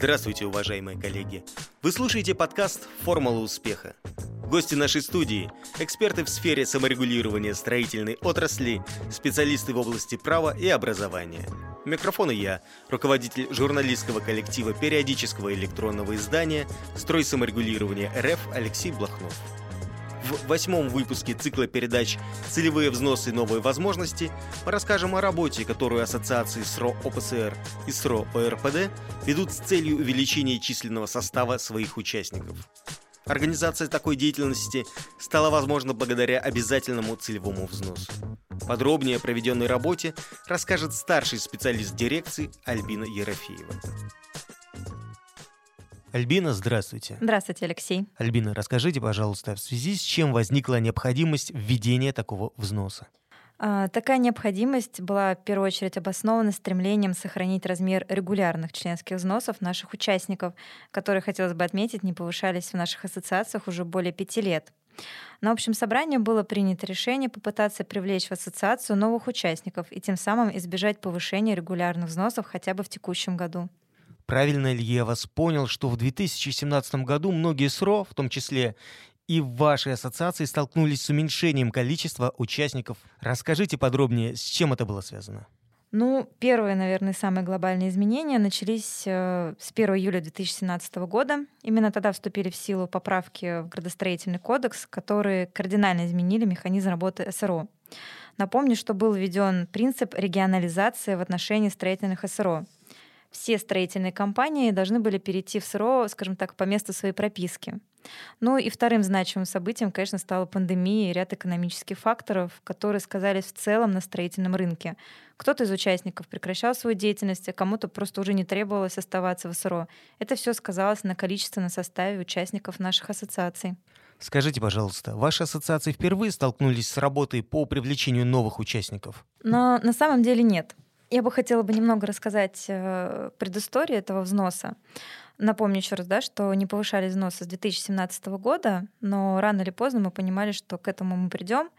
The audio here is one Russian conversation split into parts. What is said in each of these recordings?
Здравствуйте, уважаемые коллеги! Вы слушаете подкаст «Формула успеха». Гости нашей студии – эксперты в сфере саморегулирования строительной отрасли, специалисты в области права и образования. Микрофон и я, руководитель журналистского коллектива периодического электронного издания «Строй саморегулирования РФ» Алексей Блохнов. В восьмом выпуске цикла передач «Целевые взносы. Новые возможности» мы расскажем о работе, которую ассоциации СРО ОПСР и СРО ОРПД ведут с целью увеличения численного состава своих участников. Организация такой деятельности стала возможна благодаря обязательному целевому взносу. Подробнее о проведенной работе расскажет старший специалист дирекции Альбина Ерофеева. Альбина, здравствуйте. Здравствуйте, Алексей. Альбина, расскажите, пожалуйста, в связи с чем возникла необходимость введения такого взноса? А, такая необходимость была в первую очередь обоснована стремлением сохранить размер регулярных членских взносов наших участников, которые, хотелось бы отметить, не повышались в наших ассоциациях уже более пяти лет. На общем собрании было принято решение попытаться привлечь в ассоциацию новых участников и тем самым избежать повышения регулярных взносов хотя бы в текущем году. Правильно ли я вас понял, что в 2017 году многие СРО, в том числе и в вашей ассоциации, столкнулись с уменьшением количества участников? Расскажите подробнее, с чем это было связано? Ну, первые, наверное, самые глобальные изменения начались э, с 1 июля 2017 года. Именно тогда вступили в силу поправки в градостроительный кодекс, которые кардинально изменили механизм работы СРО. Напомню, что был введен принцип регионализации в отношении строительных СРО все строительные компании должны были перейти в СРО, скажем так, по месту своей прописки. Ну и вторым значимым событием, конечно, стала пандемия и ряд экономических факторов, которые сказались в целом на строительном рынке. Кто-то из участников прекращал свою деятельность, а кому-то просто уже не требовалось оставаться в СРО. Это все сказалось на количественном составе участников наших ассоциаций. Скажите, пожалуйста, ваши ассоциации впервые столкнулись с работой по привлечению новых участников? Но на самом деле нет. Я бы хотела бы немного рассказать э, предысторию этого взноса. Напомню еще раз, да, что не повышали взносы с 2017 года, но рано или поздно мы понимали, что к этому мы придем.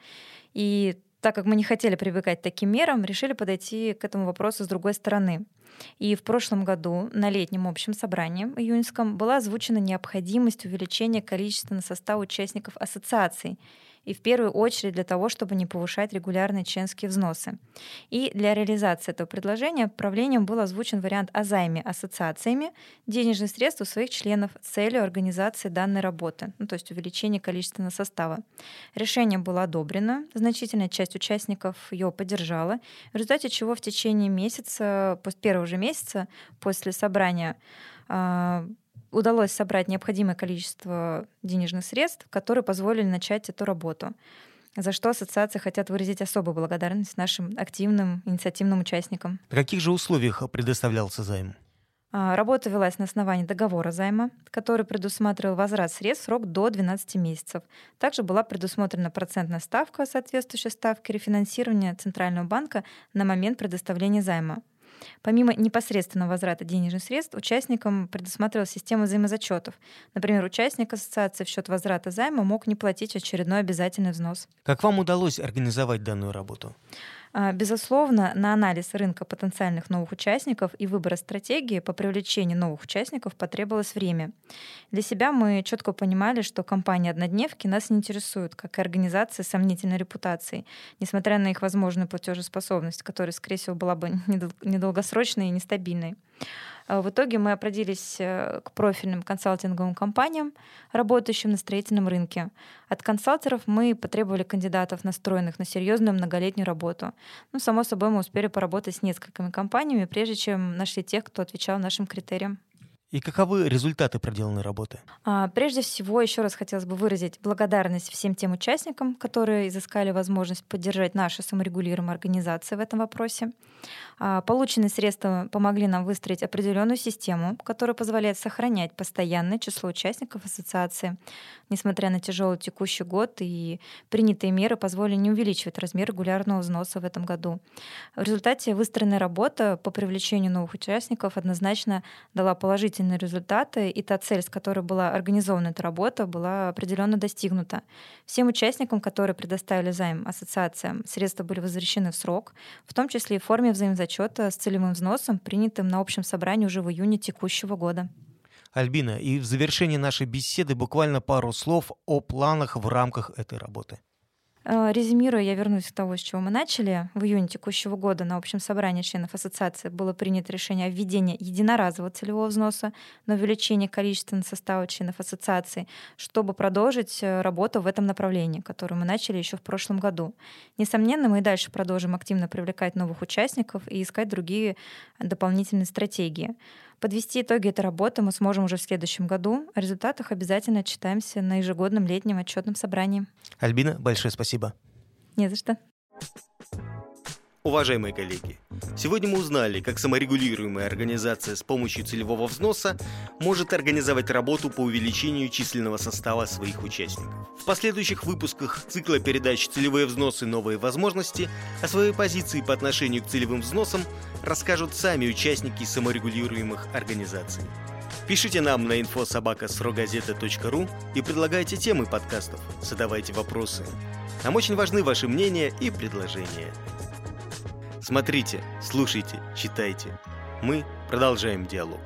И так как мы не хотели прибегать к таким мерам, решили подойти к этому вопросу с другой стороны. И в прошлом году на летнем общем собрании июньском была озвучена необходимость увеличения количества состава участников ассоциаций и в первую очередь для того, чтобы не повышать регулярные членские взносы. И для реализации этого предложения правлением был озвучен вариант о займе ассоциациями денежных средств у своих членов с целью организации данной работы, ну, то есть увеличения количественного состава. Решение было одобрено, значительная часть участников ее поддержала, в результате чего в течение месяца, после первого же месяца после собрания а, удалось собрать необходимое количество денежных средств, которые позволили начать эту работу за что ассоциации хотят выразить особую благодарность нашим активным инициативным участникам. В каких же условиях предоставлялся займ? А, работа велась на основании договора займа, который предусматривал возврат средств срок до 12 месяцев. Также была предусмотрена процентная ставка, соответствующая ставке рефинансирования Центрального банка на момент предоставления займа. Помимо непосредственного возврата денежных средств, участникам предусматривалась система взаимозачетов. Например, участник ассоциации в счет возврата займа мог не платить очередной обязательный взнос. Как вам удалось организовать данную работу? А, безусловно, на анализ рынка потенциальных новых участников и выбора стратегии по привлечению новых участников потребовалось время. Для себя мы четко понимали, что компании-однодневки нас не интересуют, как и организации с сомнительной репутацией, несмотря на их возможную платежеспособность, которая, скорее всего, была бы недолгосрочной и нестабильной. А в итоге мы обратились э, к профильным консалтинговым компаниям, работающим на строительном рынке. От консалтеров мы потребовали кандидатов, настроенных на серьезную многолетнюю работу. Ну, само собой, мы успели поработать с несколькими компаниями, прежде чем нашли тех, кто отвечал нашим критериям. И каковы результаты проделанной работы? А, прежде всего, еще раз хотелось бы выразить благодарность всем тем участникам, которые изыскали возможность поддержать наши саморегулируемые организации в этом вопросе. А, полученные средства помогли нам выстроить определенную систему, которая позволяет сохранять постоянное число участников ассоциации. Несмотря на тяжелый текущий год и принятые меры позволили не увеличивать размер регулярного взноса в этом году. В результате выстроенная работа по привлечению новых участников однозначно дала положительный положительные результаты, и та цель, с которой была организована эта работа, была определенно достигнута. Всем участникам, которые предоставили займ ассоциациям, средства были возвращены в срок, в том числе и в форме взаимозачета с целевым взносом, принятым на общем собрании уже в июне текущего года. Альбина, и в завершении нашей беседы буквально пару слов о планах в рамках этой работы. Э, резюмируя, я вернусь к тому, с чего мы начали. В июне текущего года на общем собрании членов ассоциации было принято решение о введении единоразового целевого взноса на увеличение количественного состава членов ассоциации, чтобы продолжить э, работу в этом направлении, которую мы начали еще в прошлом году. Несомненно, мы и дальше продолжим активно привлекать новых участников и искать другие дополнительные стратегии. Подвести итоги этой работы мы сможем уже в следующем году. О результатах обязательно отчитаемся на ежегодном летнем отчетном собрании. Альбина, большое спасибо. Не за что. Уважаемые коллеги, сегодня мы узнали, как саморегулируемая организация с помощью целевого взноса может организовать работу по увеличению численного состава своих участников. В последующих выпусках цикла передач «Целевые взносы. Новые возможности» о своей позиции по отношению к целевым взносам расскажут сами участники саморегулируемых организаций. Пишите нам на infosobaka.srogazeta.ru и предлагайте темы подкастов, задавайте вопросы. Нам очень важны ваши мнения и предложения. Смотрите, слушайте, читайте. Мы продолжаем диалог.